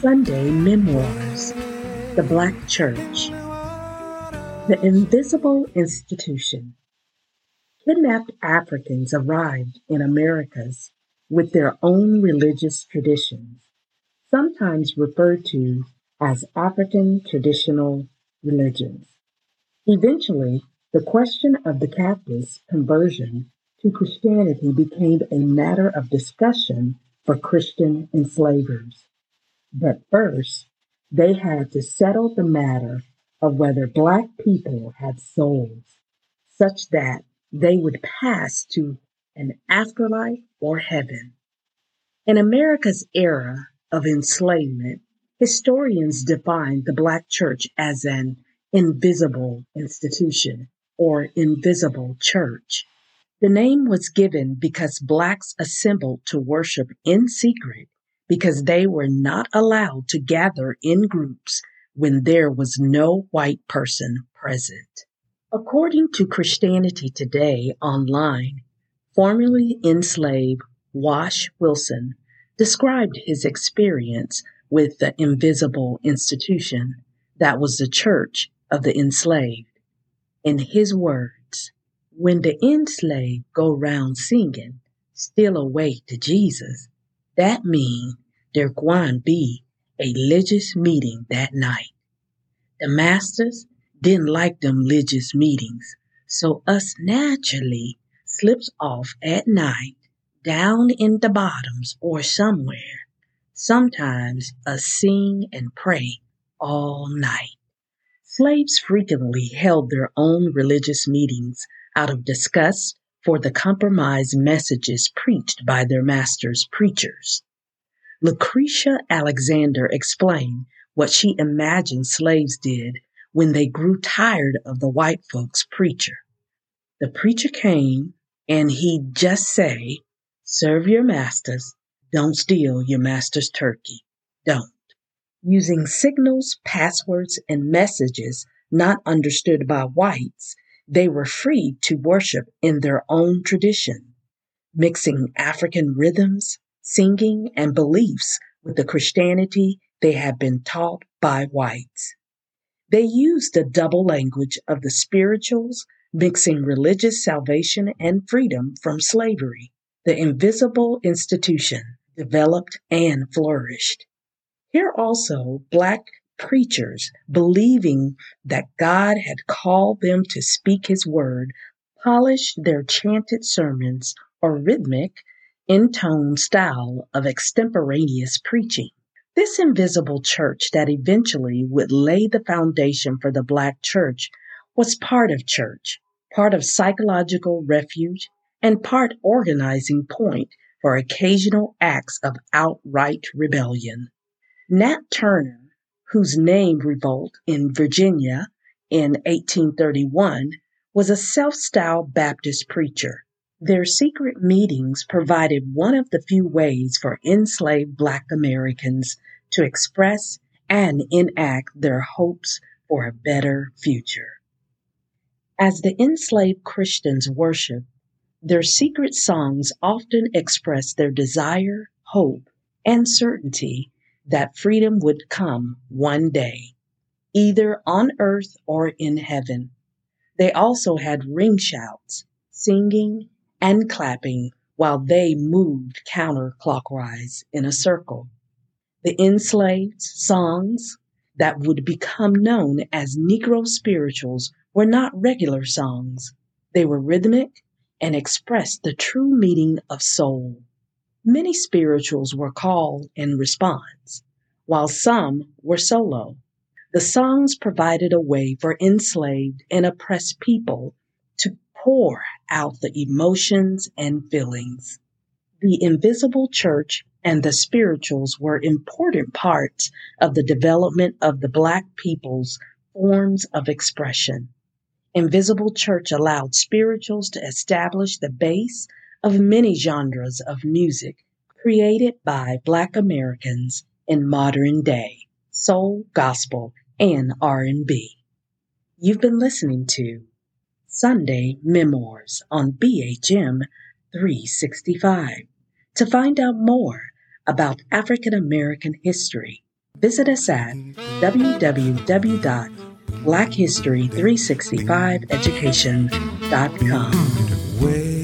Sunday Memoirs The Black Church The Invisible Institution. Kidnapped Africans arrived in Americas with their own religious traditions, sometimes referred to as African traditional religions. Eventually, the question of the captives' conversion to Christianity became a matter of discussion for Christian enslavers. But first, they had to settle the matter of whether black people had souls, such that they would pass to an afterlife or heaven. In America's era of enslavement, historians define the Black church as an invisible institution or invisible church. The name was given because blacks assembled to worship in secret because they were not allowed to gather in groups when there was no white person present. According to Christianity Today online, formerly enslaved Wash Wilson described his experience with the invisible institution that was the church of the enslaved. In his words, when the enslaved go round singing, steal away to Jesus, that mean there gwine be a religious meeting that night. The masters didn't like them religious meetings, so us naturally slips off at night down in the bottoms or somewhere. Sometimes a sing and pray all night. Slaves frequently held their own religious meetings out of disgust for the compromise messages preached by their masters' preachers. Lucretia Alexander explained what she imagined slaves did when they grew tired of the white folks' preacher. The preacher came and he'd just say, Serve your masters, don't steal your master's turkey. Don't. Using signals, passwords, and messages not understood by whites, they were free to worship in their own tradition, mixing African rhythms, singing, and beliefs with the Christianity they had been taught by whites. They used the double language of the spirituals, mixing religious salvation and freedom from slavery. The invisible institution developed and flourished. Here also, black preachers, believing that God had called them to speak his word, polished their chanted sermons or rhythmic, intoned style of extemporaneous preaching. This invisible church that eventually would lay the foundation for the Black church was part of church, part of psychological refuge, and part organizing point for occasional acts of outright rebellion. Nat Turner, whose name revolt in Virginia in 1831, was a self styled Baptist preacher. Their secret meetings provided one of the few ways for enslaved Black Americans to express and enact their hopes for a better future. As the enslaved Christians worshiped, their secret songs often expressed their desire, hope, and certainty that freedom would come one day, either on earth or in heaven. They also had ring shouts, singing, and clapping while they moved counterclockwise in a circle. The enslaved songs that would become known as Negro spirituals were not regular songs. They were rhythmic and express the true meaning of soul. Many spirituals were called in response, while some were solo. The songs provided a way for enslaved and oppressed people to pour out the emotions and feelings. The invisible church and the spirituals were important parts of the development of the Black people's forms of expression. Invisible Church allowed spirituals to establish the base of many genres of music created by Black Americans in modern day soul, gospel, and R&B. You've been listening to Sunday Memoirs on BHM 365. To find out more about African American history, visit us at blackhistory365education.com.